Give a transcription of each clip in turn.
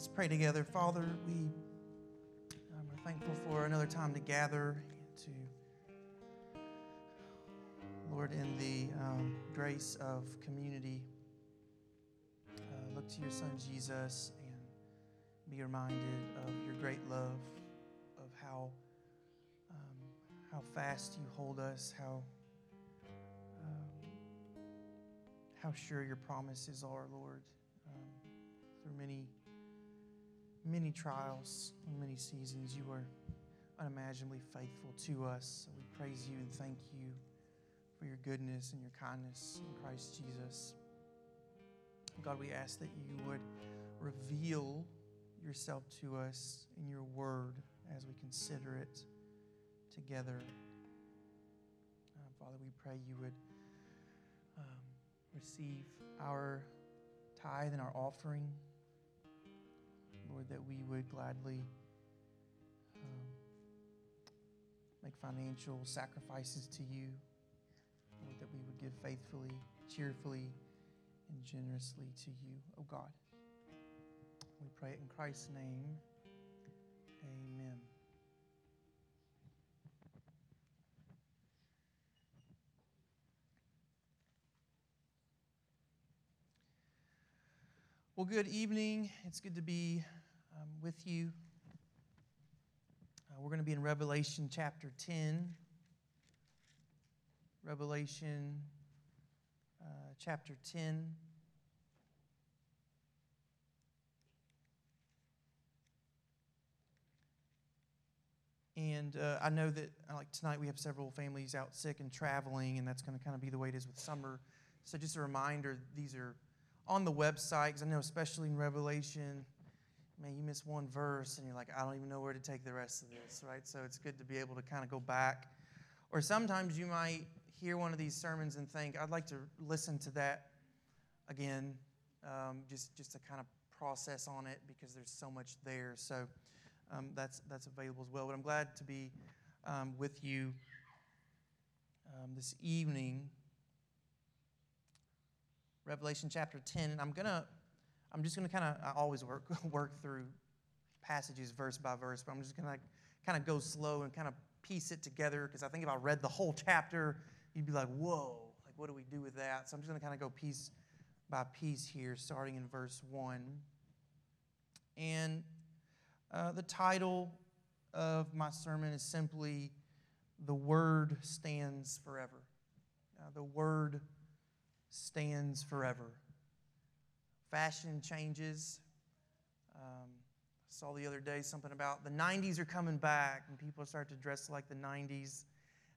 Let's pray together. Father, we um, are thankful for another time to gather to, Lord, in the um, grace of community, uh, look to your Son Jesus and be reminded of your great love, of how um, how fast you hold us, how um, how sure your promises are, Lord. Um, through many many trials many seasons, you are unimaginably faithful to us. So we praise you and thank you for your goodness and your kindness in Christ Jesus. God, we ask that you would reveal yourself to us in your word as we consider it together. Uh, Father, we pray you would um, receive our tithe and our offering. Lord, that we would gladly um, make financial sacrifices to you. Lord, that we would give faithfully, cheerfully, and generously to you, oh God. We pray it in Christ's name. Amen. Well, good evening. It's good to be um, with you. Uh, we're going to be in Revelation chapter 10. Revelation uh, chapter 10. And uh, I know that, uh, like tonight, we have several families out sick and traveling, and that's going to kind of be the way it is with summer. So, just a reminder these are on the website, because I know, especially in Revelation, man, you miss one verse and you're like, I don't even know where to take the rest of this, right? So it's good to be able to kind of go back. Or sometimes you might hear one of these sermons and think, I'd like to listen to that again, um, just, just to kind of process on it because there's so much there. So um, that's, that's available as well. But I'm glad to be um, with you um, this evening. Revelation chapter 10, and I'm going to I'm just going to kind of, I always work, work through passages verse by verse, but I'm just going to kind of go slow and kind of piece it together because I think if I read the whole chapter, you'd be like, whoa, like what do we do with that? So I'm just going to kind of go piece by piece here, starting in verse 1. And uh, the title of my sermon is simply The Word Stands Forever. Uh, the Word stands forever fashion changes. Um, I saw the other day something about the 90s are coming back and people start to dress like the 90s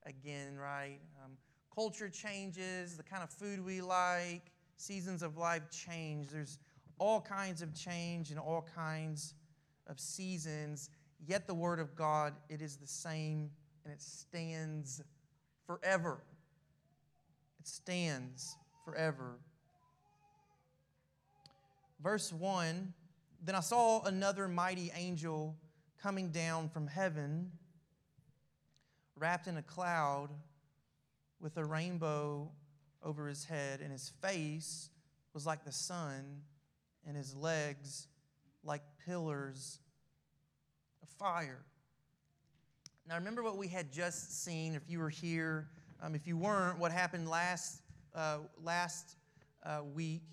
again, right? Um, culture changes, the kind of food we like, seasons of life change. There's all kinds of change and all kinds of seasons, yet the Word of God, it is the same and it stands forever. It stands forever. Verse 1 Then I saw another mighty angel coming down from heaven, wrapped in a cloud with a rainbow over his head, and his face was like the sun, and his legs like pillars of fire. Now, remember what we had just seen. If you were here, um, if you weren't, what happened last uh, last uh, week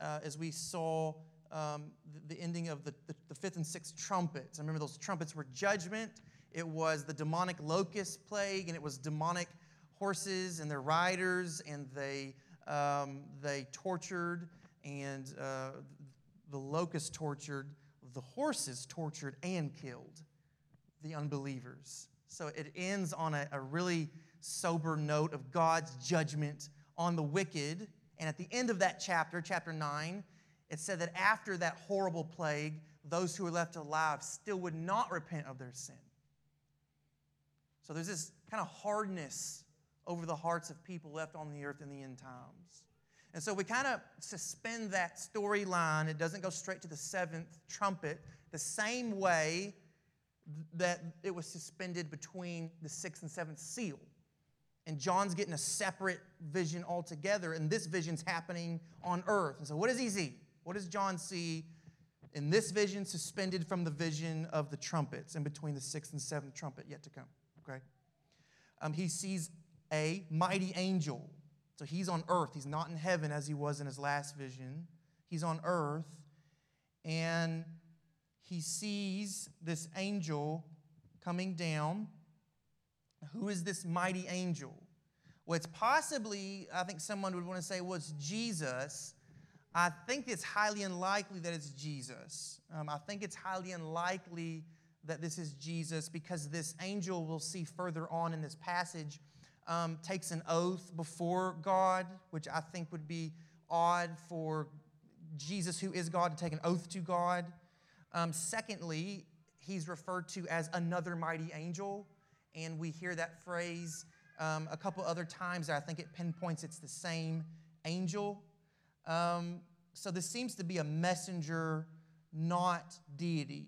uh, as we saw um, the, the, ending of the, the, the, fifth and sixth trumpets. I remember those trumpets were judgment, it was the demonic locust plague, and it was demonic horses and their riders, and they, um, they tortured, and uh, the locust tortured, the horses tortured and killed the unbelievers. So it ends on a, a really sober note of God's judgment on the wicked and at the end of that chapter, chapter 9, it said that after that horrible plague, those who were left alive still would not repent of their sin. So there's this kind of hardness over the hearts of people left on the earth in the end times. And so we kind of suspend that storyline. It doesn't go straight to the seventh trumpet the same way that it was suspended between the sixth and seventh seal. And John's getting a separate vision altogether, and this vision's happening on earth. And so, what does he see? What does John see In this vision, suspended from the vision of the trumpets, in between the sixth and seventh trumpet yet to come. Okay? Um, he sees a mighty angel. So he's on earth. He's not in heaven as he was in his last vision. He's on earth. And he sees this angel coming down. Who is this mighty angel? Well, it's possibly, I think someone would want to say, well, it's Jesus. I think it's highly unlikely that it's Jesus. Um, I think it's highly unlikely that this is Jesus because this angel we'll see further on in this passage um, takes an oath before God, which I think would be odd for Jesus, who is God, to take an oath to God. Um, secondly, he's referred to as another mighty angel, and we hear that phrase um, a couple other times. I think it pinpoints it's the same angel. Um, so this seems to be a messenger, not deity.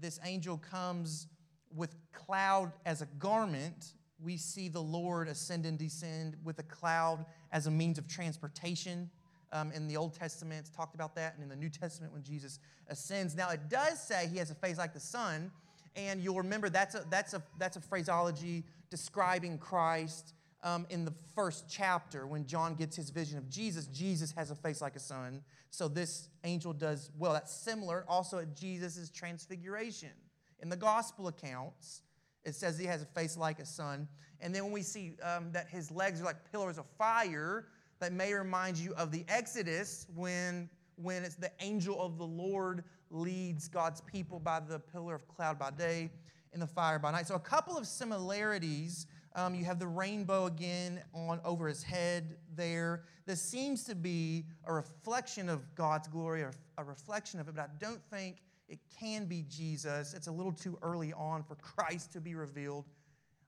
This angel comes with cloud as a garment. We see the Lord ascend and descend with a cloud as a means of transportation. Um, in the Old Testament, it's talked about that, and in the New Testament, when Jesus ascends. Now, it does say he has a face like the sun, and you'll remember that's a, that's a, that's a phraseology describing Christ um, in the first chapter when John gets his vision of Jesus. Jesus has a face like a sun. So this angel does well. That's similar also at Jesus' transfiguration. In the gospel accounts, it says he has a face like a sun. And then when we see um, that his legs are like pillars of fire, that may remind you of the Exodus when, when it's the angel of the Lord leads God's people by the pillar of cloud by day and the fire by night. So a couple of similarities. Um, you have the rainbow again on over his head there. This seems to be a reflection of God's glory, or a reflection of it, but I don't think it can be Jesus. It's a little too early on for Christ to be revealed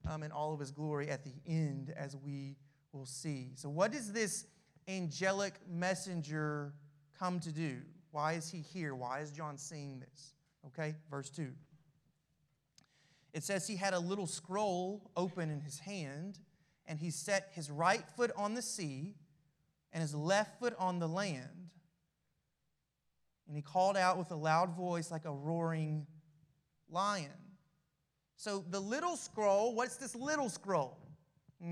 um, in all of his glory at the end, as we will see. So, what does this angelic messenger come to do? Why is he here? Why is John seeing this? Okay, verse 2. It says he had a little scroll open in his hand, and he set his right foot on the sea and his left foot on the land. And he called out with a loud voice like a roaring lion. So, the little scroll, what's this little scroll?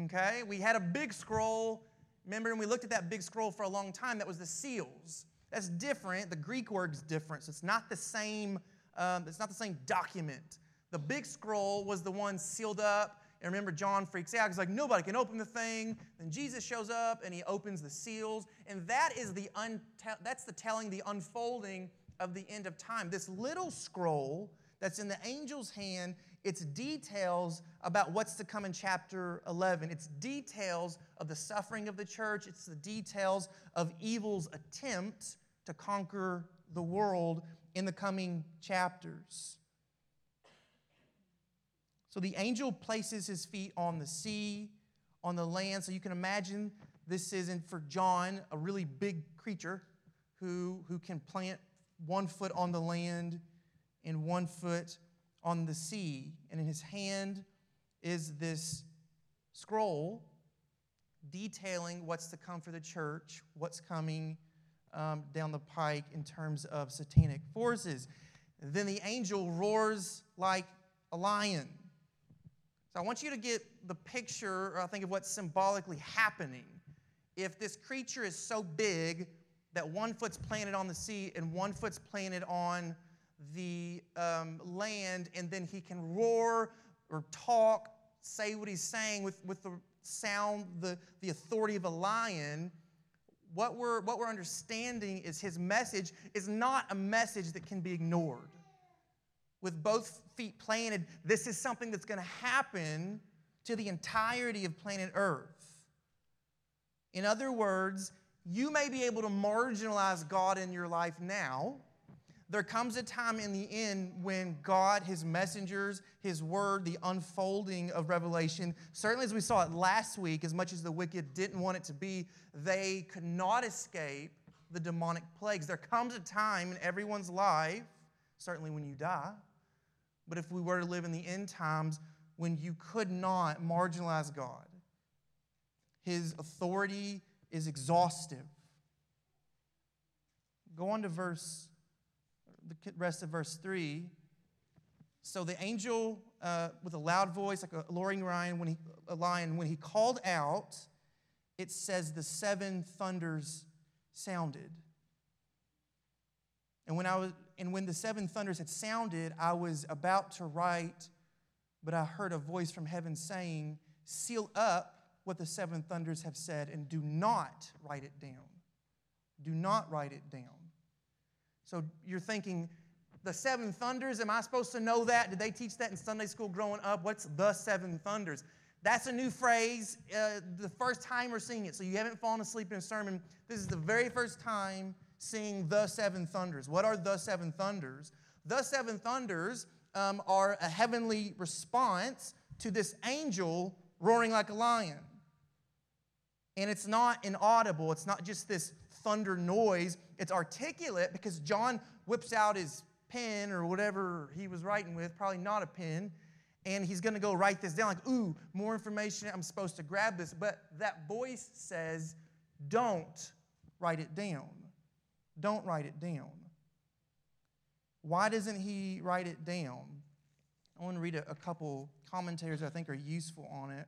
Okay, we had a big scroll. Remember, and we looked at that big scroll for a long time. That was the seals. That's different. The Greek word is different. So it's not the same. Um, it's not the same document. The big scroll was the one sealed up. And remember, John freaks out. He's like, nobody can open the thing. Then Jesus shows up and he opens the seals. And that is the un- that's the telling, the unfolding of the end of time. This little scroll that's in the angel's hand it's details about what's to come in chapter 11. It's details of the suffering of the church. It's the details of evil's attempt to conquer the world in the coming chapters. So the angel places his feet on the sea, on the land. So you can imagine this isn't for John, a really big creature who, who can plant one foot on the land and one foot on the sea, and in his hand is this scroll detailing what's to come for the church, what's coming um, down the pike in terms of satanic forces. Then the angel roars like a lion. So I want you to get the picture, I think, of what's symbolically happening. If this creature is so big that one foot's planted on the sea and one foot's planted on the um, land, and then he can roar or talk, say what he's saying with, with the sound, the, the authority of a lion. What we're, what we're understanding is his message is not a message that can be ignored. With both feet planted, this is something that's going to happen to the entirety of planet Earth. In other words, you may be able to marginalize God in your life now there comes a time in the end when God, His messengers, His word, the unfolding of Revelation, certainly as we saw it last week, as much as the wicked didn't want it to be, they could not escape the demonic plagues. There comes a time in everyone's life, certainly when you die, but if we were to live in the end times, when you could not marginalize God. His authority is exhaustive. Go on to verse the rest of verse 3. So the angel, uh, with a loud voice, like a roaring lion, when he, a lion, when he called out, it says the seven thunders sounded. And when I was, and when the seven thunders had sounded, I was about to write, but I heard a voice from heaven saying, "Seal up what the seven thunders have said, and do not write it down. Do not write it down." So you're thinking, the seven thunders, am I supposed to know that? Did they teach that in Sunday school growing up? What's the seven thunders? That's a new phrase. Uh, the first time we're seeing it. So you haven't fallen asleep in a sermon. This is the very first time seeing the seven thunders. What are the seven thunders? The seven thunders um, are a heavenly response to this angel roaring like a lion. And it's not inaudible, it's not just this thunder noise, it's articulate because John whips out his pen or whatever he was writing with, probably not a pen, and he's going to go write this down like, ooh, more information, I'm supposed to grab this. But that voice says, don't write it down. Don't write it down. Why doesn't he write it down? I want to read a, a couple commentators I think are useful on it.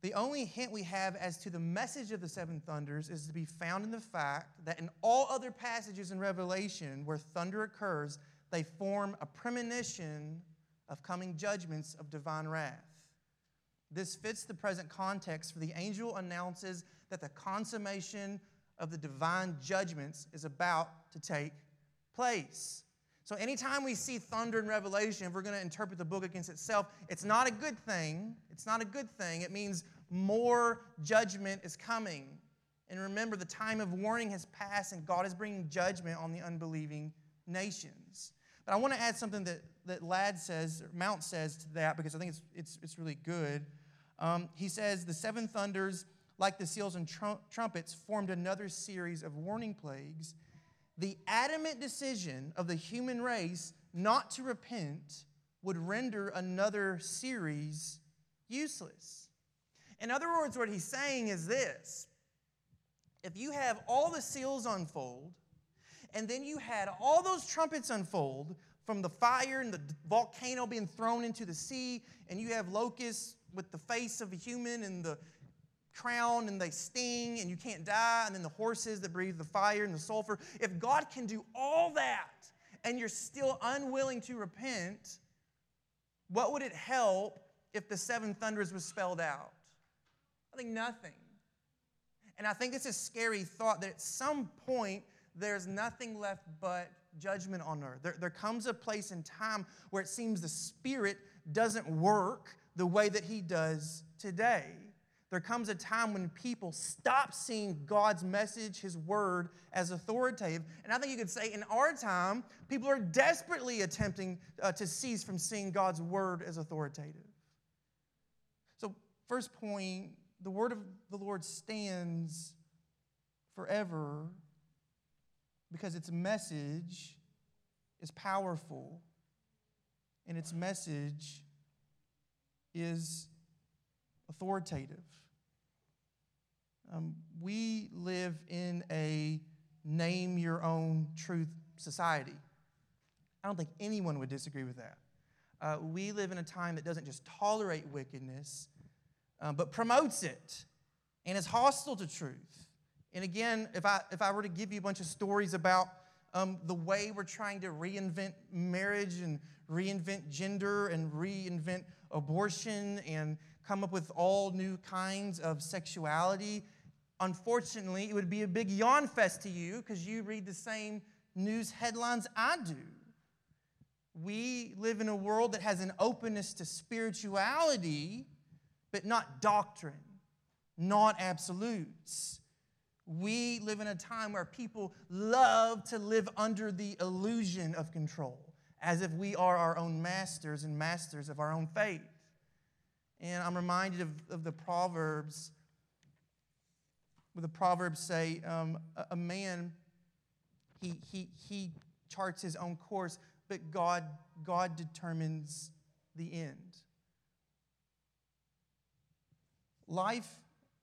The only hint we have as to the message of the seven thunders is to be found in the fact that in all other passages in Revelation where thunder occurs, they form a premonition of coming judgments of divine wrath. This fits the present context, for the angel announces that the consummation of the divine judgments is about to take place. So, anytime we see thunder in Revelation, if we're going to interpret the book against itself, it's not a good thing. It's not a good thing. It means more judgment is coming. And remember, the time of warning has passed, and God is bringing judgment on the unbelieving nations. But I want to add something that, that Ladd says, or Mounce says to that, because I think it's, it's, it's really good. Um, he says, The seven thunders, like the seals and trumpets, formed another series of warning plagues the adamant decision of the human race not to repent would render another series useless. In other words, what he's saying is this if you have all the seals unfold, and then you had all those trumpets unfold from the fire and the volcano being thrown into the sea, and you have locusts with the face of a human and the crown and they sting and you can't die, and then the horses that breathe the fire and the sulfur. If God can do all that and you're still unwilling to repent, what would it help if the seven thunders was spelled out? I think nothing. And I think it's a scary thought that at some point there's nothing left but judgment on earth. There, there comes a place in time where it seems the Spirit doesn't work the way that He does today there comes a time when people stop seeing God's message, His word, as authoritative. And I think you could say in our time, people are desperately attempting uh, to cease from seeing God's word as authoritative. So, first point the word of the Lord stands forever because its message is powerful and its message is authoritative. Um, we live in a name your own truth society. I don't think anyone would disagree with that. Uh, we live in a time that doesn't just tolerate wickedness, um, but promotes it and is hostile to truth. And again, if I, if I were to give you a bunch of stories about um, the way we're trying to reinvent marriage and reinvent gender and reinvent abortion and come up with all new kinds of sexuality Unfortunately, it would be a big yawn fest to you because you read the same news headlines I do. We live in a world that has an openness to spirituality, but not doctrine, not absolutes. We live in a time where people love to live under the illusion of control, as if we are our own masters and masters of our own faith. And I'm reminded of, of the Proverbs the Proverbs say um, a, man, he, he, he charts his own course, but God, God determines the end. Life,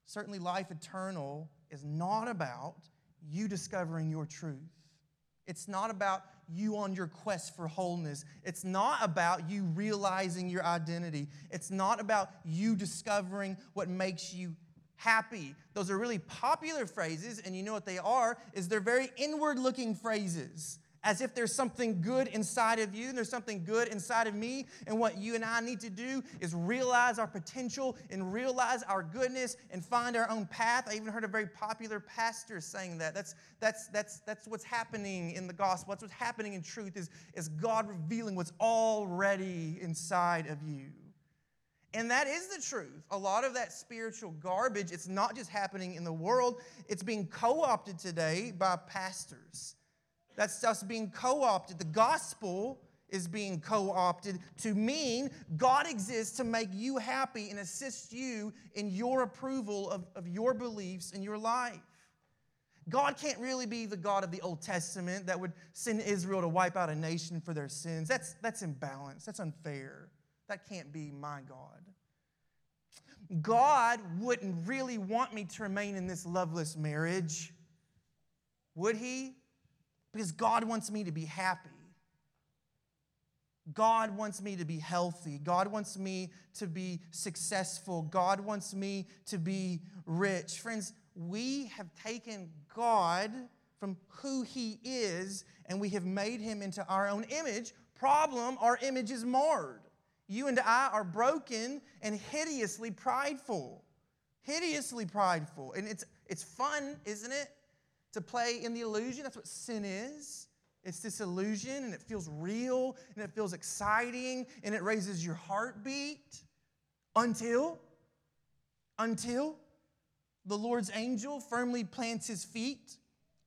certainly life eternal, is not about you discovering your truth. It's not about you on your quest for wholeness. It's not about you realizing your identity. It's not about you discovering what makes you happy. Those are really popular phrases, and you know what they are is they're very inward looking phrases as if there's something good inside of you and there's something good inside of me. And what you and I need to do is realize our potential and realize our goodness and find our own path. I even heard a very popular pastor saying that. That's, that's, that's, that's what's happening in the gospel. That's what's happening in truth is, is God revealing what's already inside of you. And that is the truth. A lot of that spiritual garbage, it's not just happening in the world, it's being co opted today by pastors. That just being co opted. The gospel is being co opted to mean God exists to make you happy and assist you in your approval of, of your beliefs in your life. God can't really be the God of the Old Testament that would send Israel to wipe out a nation for their sins. That's, that's imbalanced. That's unfair. That can't be my God. God wouldn't really want me to remain in this loveless marriage, would He? Because God wants me to be happy. God wants me to be healthy. God wants me to be successful. God wants me to be rich. Friends, we have taken God from who He is and we have made Him into our own image. Problem, our image is marred. You and I are broken and hideously prideful. Hideously prideful. And it's, it's fun, isn't it? to play in the illusion. That's what sin is. It's this illusion, and it feels real, and it feels exciting, and it raises your heartbeat until, until the Lord's angel firmly plants his feet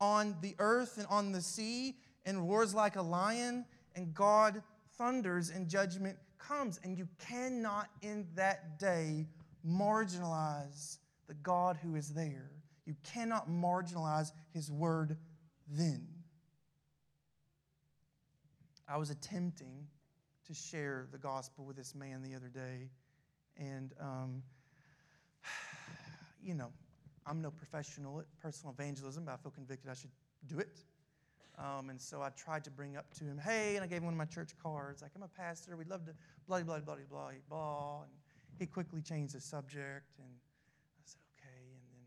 on the earth and on the sea and roars like a lion, and God thunders in judgment comes. And you cannot in that day marginalize the God who is there. You cannot marginalize his word then. I was attempting to share the gospel with this man the other day, and, um, you know, I'm no professional at personal evangelism, but I feel convicted I should do it. Um, and so I tried to bring up to him, hey, and I gave him one of my church cards, like, I'm a pastor, we'd love to, blah, blah, blah, blah, blah. And he quickly changed the subject, and I said, okay. And then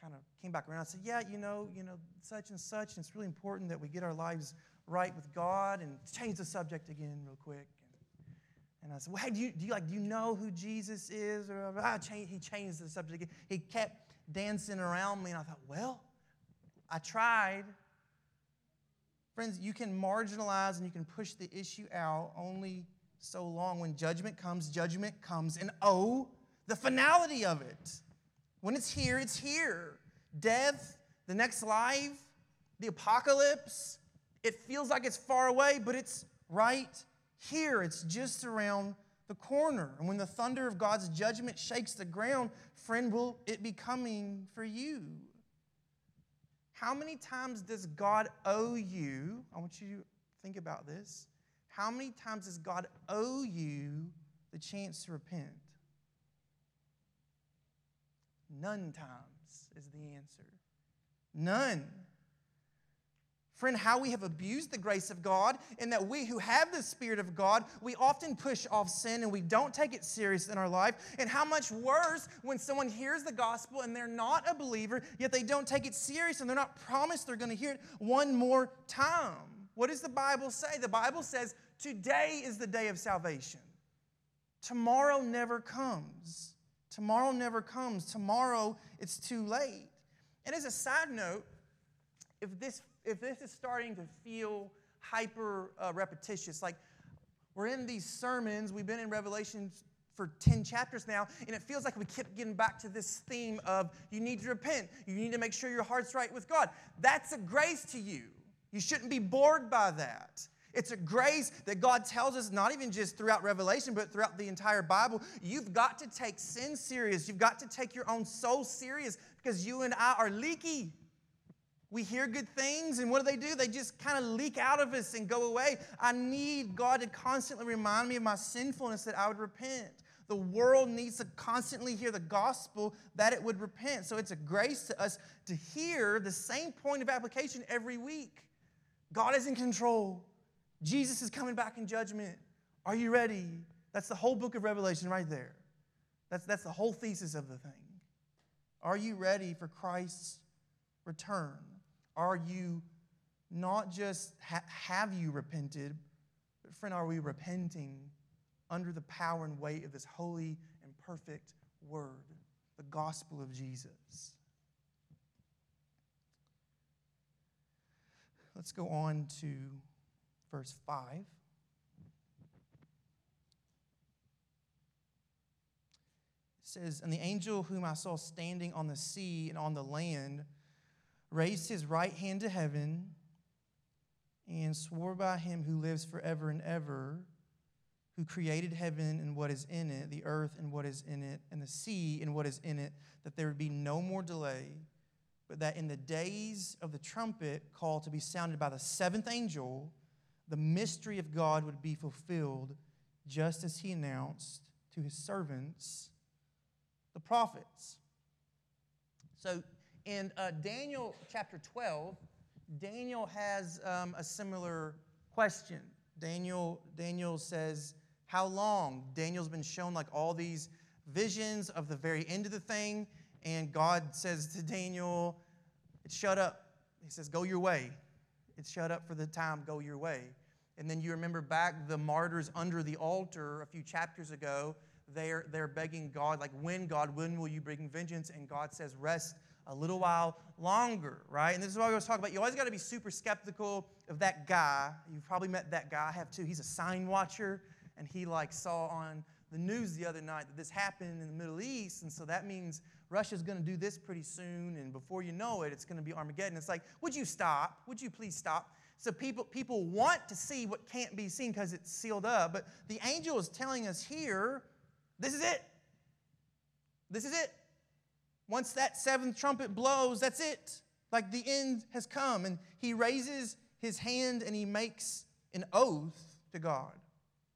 kind of came back around and said, Yeah, you know, you know, such and such, and it's really important that we get our lives right with God and change the subject again real quick. And, I said, Well, hey, do you, do you like do you know who Jesus is? Or I he changed the subject again. He kept dancing around me, and I thought, Well, I tried. Friends, you can marginalize and you can push the issue out only so long. When judgment comes, judgment comes, and oh, the finality of it. When it's here, it's here. Death, the next life, the apocalypse, it feels like it's far away, but it's right here. It's just around the corner. And when the thunder of God's judgment shakes the ground, friend, will it be coming for you? How many times does God owe you? I want you to think about this. How many times does God owe you the chance to repent? None times is the answer. None. Friend, how we have abused the grace of God, and that we who have the Spirit of God, we often push off sin and we don't take it serious in our life. And how much worse when someone hears the gospel and they're not a believer, yet they don't take it serious and they're not promised they're going to hear it one more time. What does the Bible say? The Bible says, Today is the day of salvation. Tomorrow never comes. Tomorrow never comes. Tomorrow it's too late. And as a side note, if this, if this is starting to feel hyper uh, repetitious, like we're in these sermons, we've been in Revelation for 10 chapters now, and it feels like we keep getting back to this theme of you need to repent, you need to make sure your heart's right with God. That's a grace to you. You shouldn't be bored by that. It's a grace that God tells us, not even just throughout Revelation, but throughout the entire Bible. You've got to take sin serious. You've got to take your own soul serious because you and I are leaky. We hear good things, and what do they do? They just kind of leak out of us and go away. I need God to constantly remind me of my sinfulness that I would repent. The world needs to constantly hear the gospel that it would repent. So it's a grace to us to hear the same point of application every week. God is in control. Jesus is coming back in judgment. Are you ready? That's the whole book of Revelation right there. That's, that's the whole thesis of the thing. Are you ready for Christ's return? Are you not just ha- have you repented, but friend, are we repenting under the power and weight of this holy and perfect word, the gospel of Jesus? Let's go on to verse 5. It says, And the angel whom I saw standing on the sea and on the land raised his right hand to heaven and swore by him who lives forever and ever, who created heaven and what is in it, the earth and what is in it, and the sea and what is in it, that there would be no more delay but that in the days of the trumpet call to be sounded by the seventh angel, the mystery of God would be fulfilled, just as he announced to his servants, the prophets. So in uh, Daniel chapter 12, Daniel has um, a similar question. Daniel, Daniel says, How long? Daniel's been shown like all these visions of the very end of the thing and God says to Daniel, It's shut up. He says, Go your way. It's shut up for the time, go your way. And then you remember back the martyrs under the altar a few chapters ago, they're, they're begging God, like, when, God, when will you bring vengeance? And God says, rest a little while longer, right? And this is what I was talking about. You always got to be super skeptical of that guy. You've probably met that guy. I have too. He's a sign watcher, and he like saw on the news the other night that this happened in the Middle East, and so that means Russia's going to do this pretty soon, and before you know it, it's going to be Armageddon. It's like, would you stop? Would you please stop? So people, people want to see what can't be seen because it's sealed up. But the angel is telling us here, this is it. This is it. Once that seventh trumpet blows, that's it. Like the end has come. And he raises his hand and he makes an oath to God.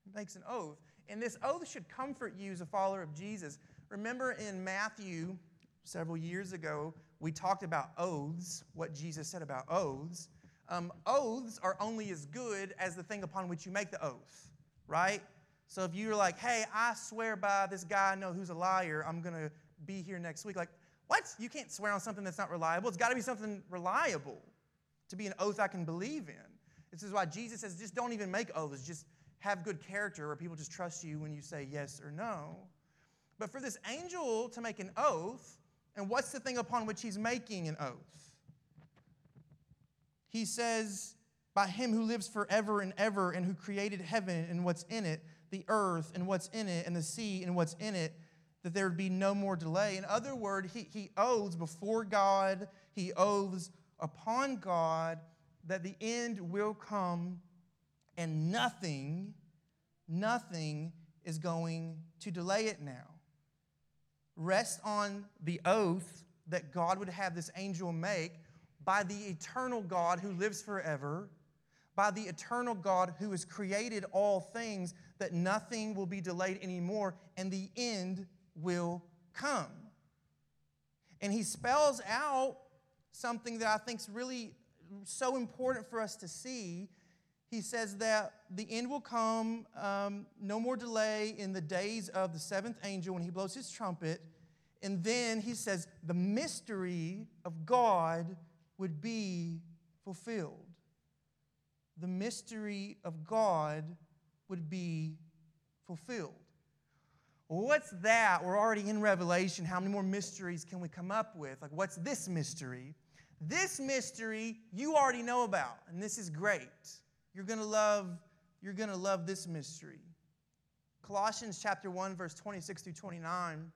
He makes an oath. And this oath should comfort you as a follower of Jesus. Remember in Matthew, several years ago, we talked about oaths, what Jesus said about oaths. Um, oaths are only as good as the thing upon which you make the oath, right? So if you're like, hey, I swear by this guy I know who's a liar, I'm going to be here next week. Like, what? You can't swear on something that's not reliable. It's got to be something reliable to be an oath I can believe in. This is why Jesus says, just don't even make oaths. Just have good character where people just trust you when you say yes or no. But for this angel to make an oath, and what's the thing upon which he's making an oath? He says, By him who lives forever and ever, and who created heaven and what's in it, the earth and what's in it, and the sea and what's in it, that there would be no more delay. In other words, he, he oaths before God, he oaths upon God that the end will come and nothing, nothing is going to delay it now. Rest on the oath that God would have this angel make by the eternal God who lives forever, by the eternal God who has created all things, that nothing will be delayed anymore, and the end will come. And he spells out something that I think is really so important for us to see he says that the end will come, um, no more delay in the days of the seventh angel when he blows his trumpet. And then he says the mystery of God would be fulfilled. The mystery of God would be fulfilled. What's that? We're already in Revelation. How many more mysteries can we come up with? Like, what's this mystery? This mystery you already know about, and this is great. You're going to love you're going to love this mystery. Colossians chapter 1 verse 26 through 29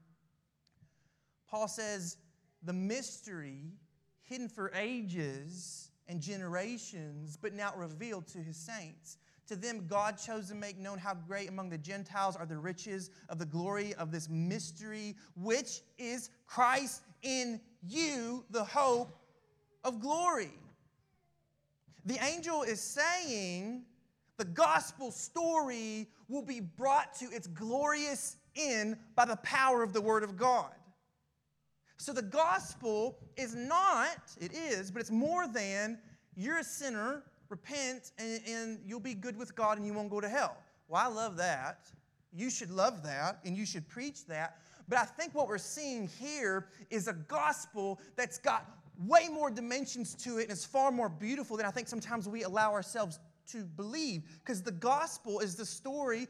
Paul says the mystery hidden for ages and generations but now revealed to his saints. To them, God chose to make known how great among the Gentiles are the riches of the glory of this mystery, which is Christ in you, the hope of glory. The angel is saying the gospel story will be brought to its glorious end by the power of the word of God. So the gospel is not, it is, but it's more than you're a sinner, repent and, and you'll be good with God and you won't go to hell. Well, I love that. You should love that and you should preach that. But I think what we're seeing here is a gospel that's got way more dimensions to it and it's far more beautiful than I think sometimes we allow ourselves to believe. Because the gospel is the story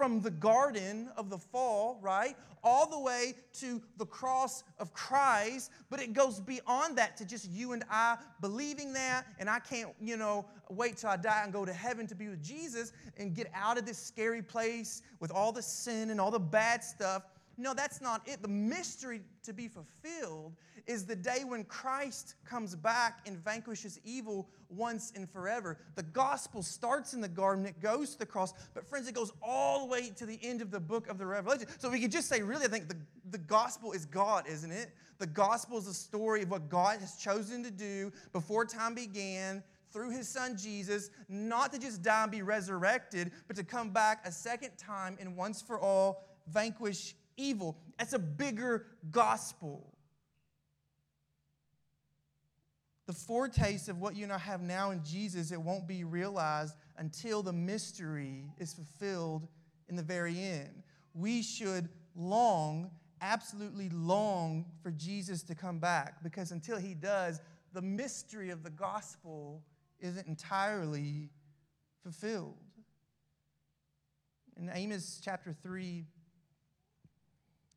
from the garden of the fall, right, all the way to the cross of Christ, but it goes beyond that to just you and I believing that, and I can't, you know, wait till I die and go to heaven to be with Jesus and get out of this scary place with all the sin and all the bad stuff. No, that's not it. The mystery to be fulfilled is the day when Christ comes back and vanquishes evil once and forever. The gospel starts in the garden, it goes to the cross, but friends, it goes all the way to the end of the book of the Revelation. So we could just say, really, I think the, the gospel is God, isn't it? The gospel is the story of what God has chosen to do before time began through his son Jesus, not to just die and be resurrected, but to come back a second time and once for all vanquish evil. That's a bigger gospel. the foretaste of what you and I have now in Jesus, it won't be realized until the mystery is fulfilled in the very end. We should long, absolutely long for Jesus to come back because until he does, the mystery of the gospel isn't entirely fulfilled. In Amos chapter 3,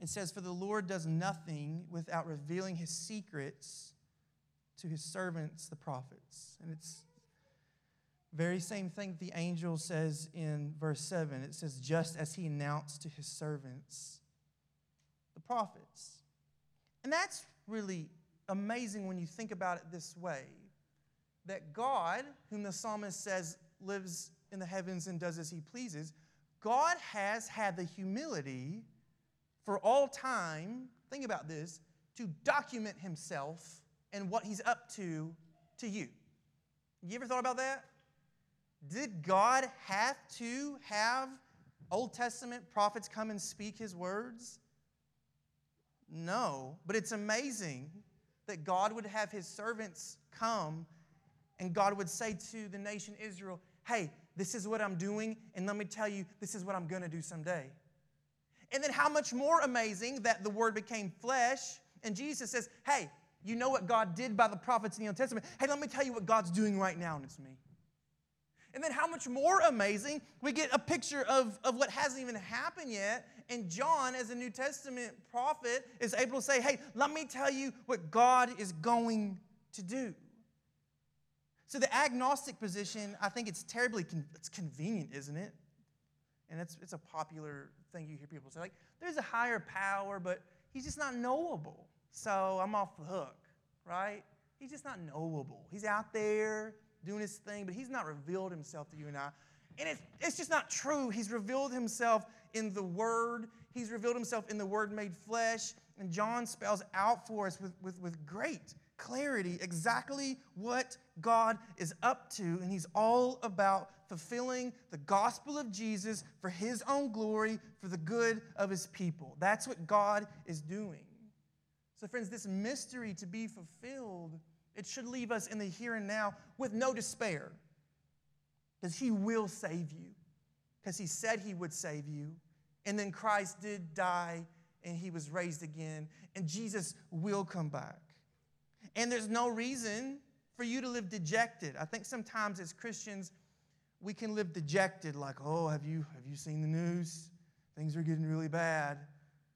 it says, For the Lord does nothing without revealing his secrets to his servants, the prophets. And it's very same thing the angel says in verse 7. It says, just as he announced to his servants, the prophets. And that's really amazing when you think about it this way that God, whom the psalmist says lives in the heavens and does as he pleases, God has had the humility for all time, think about this, to document himself and what he's up to to you. You ever thought about that? Did God have to have Old Testament prophets come and speak his words? No, but it's amazing that God would have his servants come and God would say to the nation Israel, Hey, this is what I'm doing, and let me tell you, this is what I'm going to do someday. And then, how much more amazing that the word became flesh, and Jesus says, Hey, you know what God did by the prophets in the Old Testament. Hey, let me tell you what God's doing right now, and it's me. And then, how much more amazing, we get a picture of, of what hasn't even happened yet. And John, as a New Testament prophet, is able to say, Hey, let me tell you what God is going to do. So, the agnostic position, I think it's terribly con- it's convenient, isn't it? And it's, it's a popular thing you hear people say, like, there's a higher power, but he's just not knowable. So I'm off the hook, right? He's just not knowable. He's out there doing his thing, but he's not revealed himself to you and I. And it's, it's just not true. He's revealed himself in the Word, he's revealed himself in the Word made flesh. And John spells out for us with, with, with great clarity exactly what God is up to. And he's all about fulfilling the gospel of Jesus for his own glory, for the good of his people. That's what God is doing. So, friends, this mystery to be fulfilled, it should leave us in the here and now with no despair. Because He will save you, because He said He would save you. And then Christ did die and He was raised again, and Jesus will come back. And there's no reason for you to live dejected. I think sometimes as Christians, we can live dejected, like, oh, have you, have you seen the news? Things are getting really bad.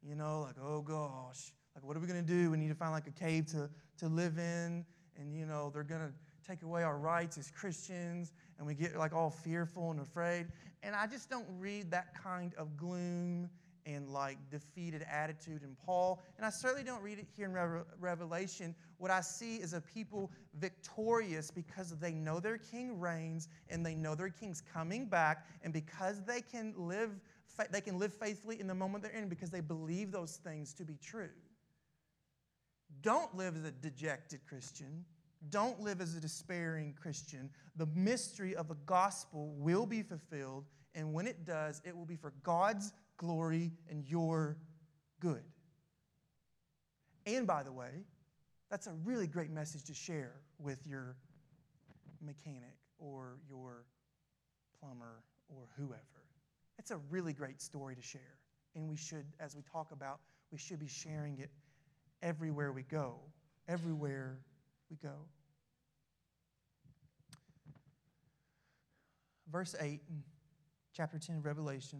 You know, like, oh gosh. Like, what are we going to do? We need to find like a cave to, to live in. And, you know, they're going to take away our rights as Christians. And we get like all fearful and afraid. And I just don't read that kind of gloom and like defeated attitude in Paul. And I certainly don't read it here in Revelation. What I see is a people victorious because they know their king reigns and they know their king's coming back. And because they can live, they can live faithfully in the moment they're in because they believe those things to be true. Don't live as a dejected Christian. Don't live as a despairing Christian. The mystery of the gospel will be fulfilled, and when it does, it will be for God's glory and your good. And by the way, that's a really great message to share with your mechanic or your plumber or whoever. It's a really great story to share. And we should, as we talk about, we should be sharing it everywhere we go. Everywhere we go. Verse 8, chapter 10 of Revelation.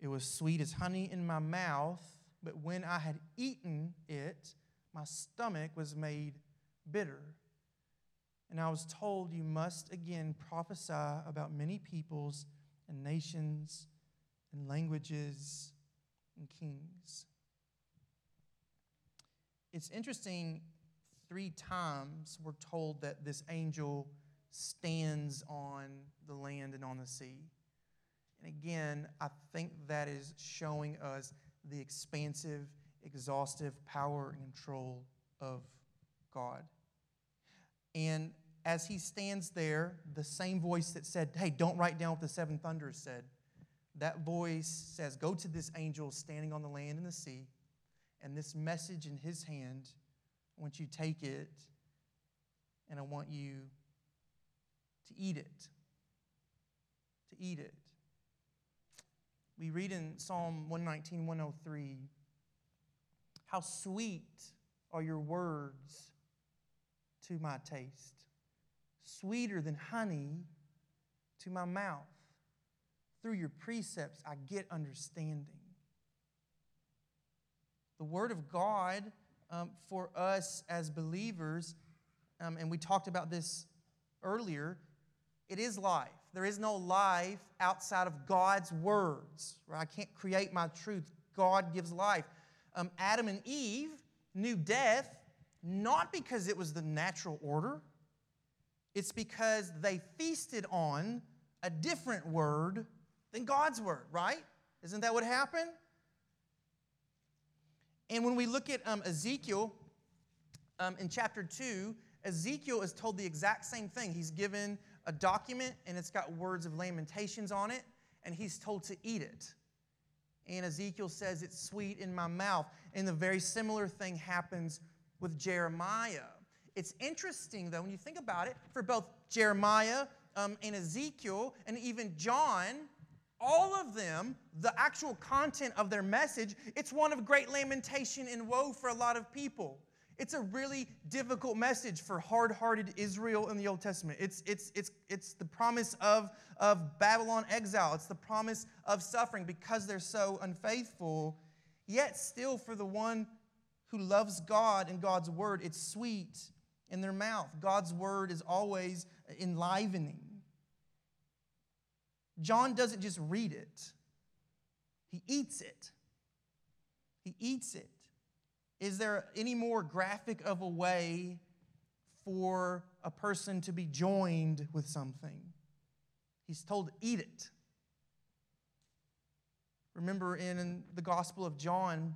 It was sweet as honey in my mouth, but when I had eaten it, my stomach was made bitter. And I was told, You must again prophesy about many peoples and nations and languages and kings. It's interesting, three times we're told that this angel stands on the land and on the sea. And again, I think that is showing us the expansive, exhaustive power and control of God. And as he stands there, the same voice that said, Hey, don't write down what the seven thunders said, that voice says, Go to this angel standing on the land and the sea, and this message in his hand, I want you to take it, and I want you to eat it. To eat it. We read in Psalm 119, 103, How sweet are your words to my taste, sweeter than honey to my mouth. Through your precepts, I get understanding. The Word of God um, for us as believers, um, and we talked about this earlier, it is life. There is no life outside of God's words. Right? I can't create my truth. God gives life. Um, Adam and Eve knew death not because it was the natural order, it's because they feasted on a different word than God's word, right? Isn't that what happened? And when we look at um, Ezekiel um, in chapter 2, Ezekiel is told the exact same thing. He's given a document and it's got words of lamentations on it, and he's told to eat it. And Ezekiel says, It's sweet in my mouth. And the very similar thing happens with Jeremiah. It's interesting, though, when you think about it, for both Jeremiah um, and Ezekiel and even John, all of them, the actual content of their message, it's one of great lamentation and woe for a lot of people. It's a really difficult message for hard hearted Israel in the Old Testament. It's, it's, it's, it's the promise of, of Babylon exile, it's the promise of suffering because they're so unfaithful. Yet, still, for the one who loves God and God's word, it's sweet in their mouth. God's word is always enlivening. John doesn't just read it, he eats it. He eats it. Is there any more graphic of a way for a person to be joined with something? He's told eat it. Remember in the Gospel of John,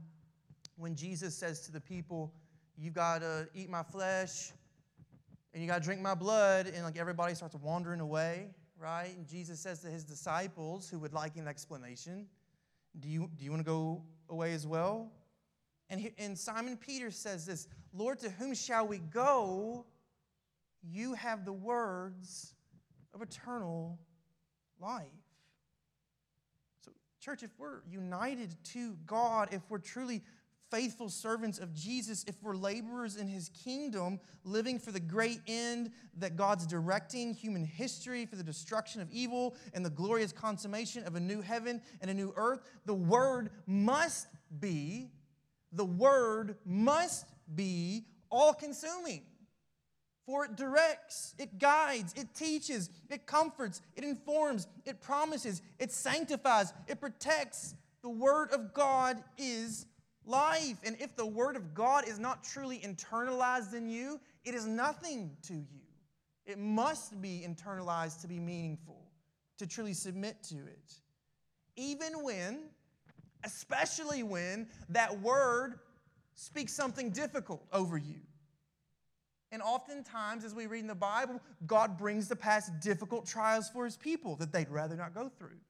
when Jesus says to the people, "You've got to eat my flesh and you got to drink my blood, and like everybody starts wandering away, right? And Jesus says to his disciples who would like an explanation, Do you, do you want to go away as well? And, he, and Simon Peter says this Lord, to whom shall we go? You have the words of eternal life. So, church, if we're united to God, if we're truly faithful servants of Jesus, if we're laborers in his kingdom, living for the great end that God's directing human history for the destruction of evil and the glorious consummation of a new heaven and a new earth, the word must be the word must be all consuming. For it directs, it guides, it teaches, it comforts, it informs, it promises, it sanctifies, it protects. The word of God is life. And if the Word of God is not truly internalized in you, it is nothing to you. It must be internalized to be meaningful, to truly submit to it. Even when, especially when, that Word speaks something difficult over you. And oftentimes, as we read in the Bible, God brings to pass difficult trials for his people that they'd rather not go through.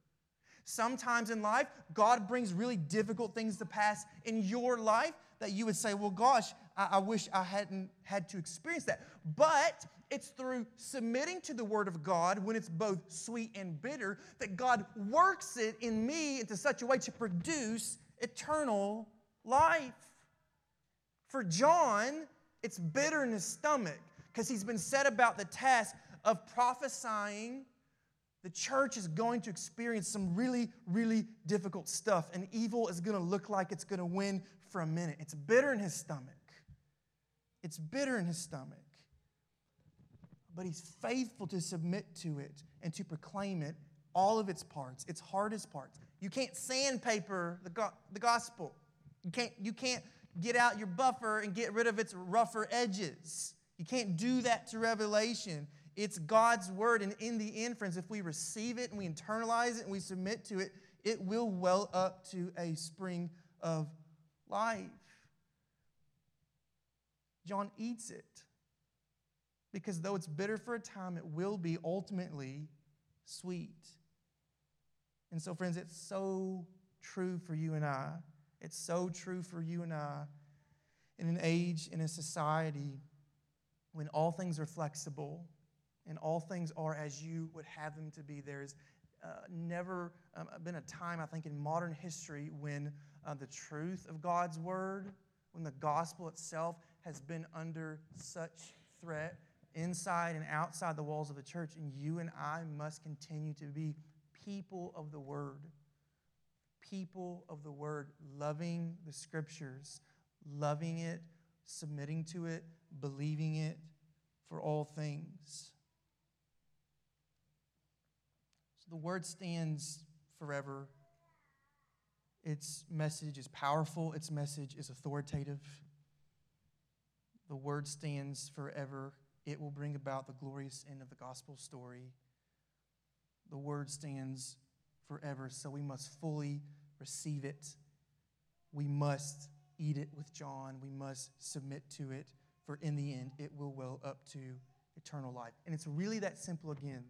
Sometimes in life, God brings really difficult things to pass in your life that you would say, well, gosh, I, I wish I hadn't had to experience that. But it's through submitting to the Word of God when it's both sweet and bitter that God works it in me into such a way to produce eternal life. For John, it's bitter in his stomach because he's been set about the task of prophesying the church is going to experience some really, really difficult stuff, and evil is going to look like it's going to win for a minute. It's bitter in his stomach. It's bitter in his stomach. But he's faithful to submit to it and to proclaim it, all of its parts, its hardest parts. You can't sandpaper the, go- the gospel. You can't, you can't get out your buffer and get rid of its rougher edges. You can't do that to Revelation. It's God's word. And in the end, friends, if we receive it and we internalize it and we submit to it, it will well up to a spring of life. John eats it because though it's bitter for a time, it will be ultimately sweet. And so, friends, it's so true for you and I. It's so true for you and I in an age, in a society when all things are flexible and all things are as you would have them to be. There's uh, never um, been a time, I think, in modern history when uh, the truth of God's word, when the gospel itself has been under such threat inside and outside the walls of the church. And you and I must continue to be people of the word people of the word, loving the scriptures, loving it, submitting to it, believing it for all things. So the word stands forever. Its message is powerful, its message is authoritative. The word stands forever. It will bring about the glorious end of the gospel story. The word stands forever. So we must fully receive it. We must eat it with John. We must submit to it, for in the end, it will well up to eternal life. And it's really that simple again.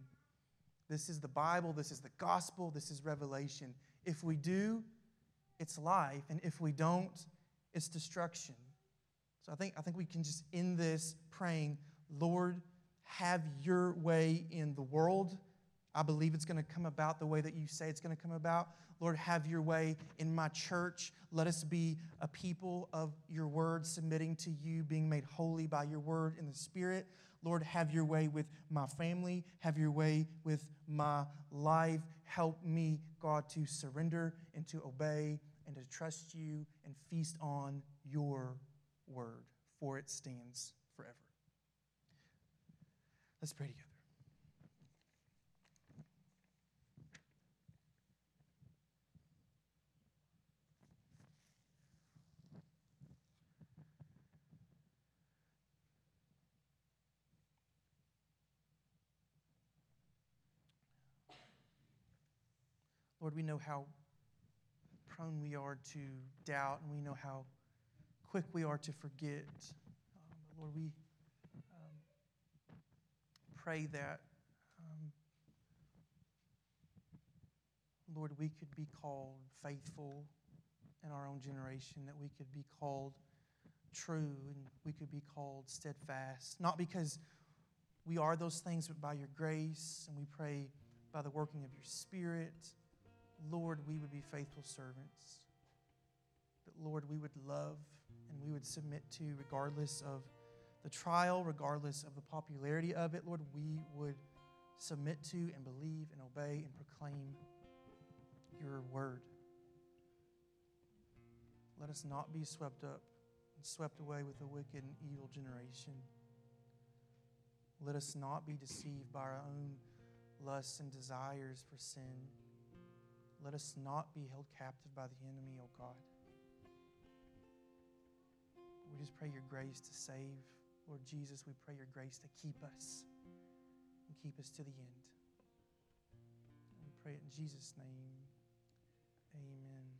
This is the Bible, this is the gospel, this is revelation. If we do, it's life, and if we don't, it's destruction. So I think, I think we can just end this praying, Lord, have your way in the world I believe it's going to come about the way that you say it's going to come about. Lord, have your way in my church. Let us be a people of your word, submitting to you, being made holy by your word in the Spirit. Lord, have your way with my family. Have your way with my life. Help me, God, to surrender and to obey and to trust you and feast on your word, for it stands forever. Let's pray together. Lord, we know how prone we are to doubt, and we know how quick we are to forget. Um, Lord, we um, pray that, um, Lord, we could be called faithful in our own generation, that we could be called true, and we could be called steadfast. Not because we are those things, but by your grace, and we pray by the working of your Spirit. Lord, we would be faithful servants. That, Lord, we would love and we would submit to, regardless of the trial, regardless of the popularity of it. Lord, we would submit to and believe and obey and proclaim your word. Let us not be swept up and swept away with a wicked and evil generation. Let us not be deceived by our own lusts and desires for sin. Let us not be held captive by the enemy, O God. We just pray your grace to save. Lord Jesus, we pray your grace to keep us and keep us to the end. We pray it in Jesus' name. Amen.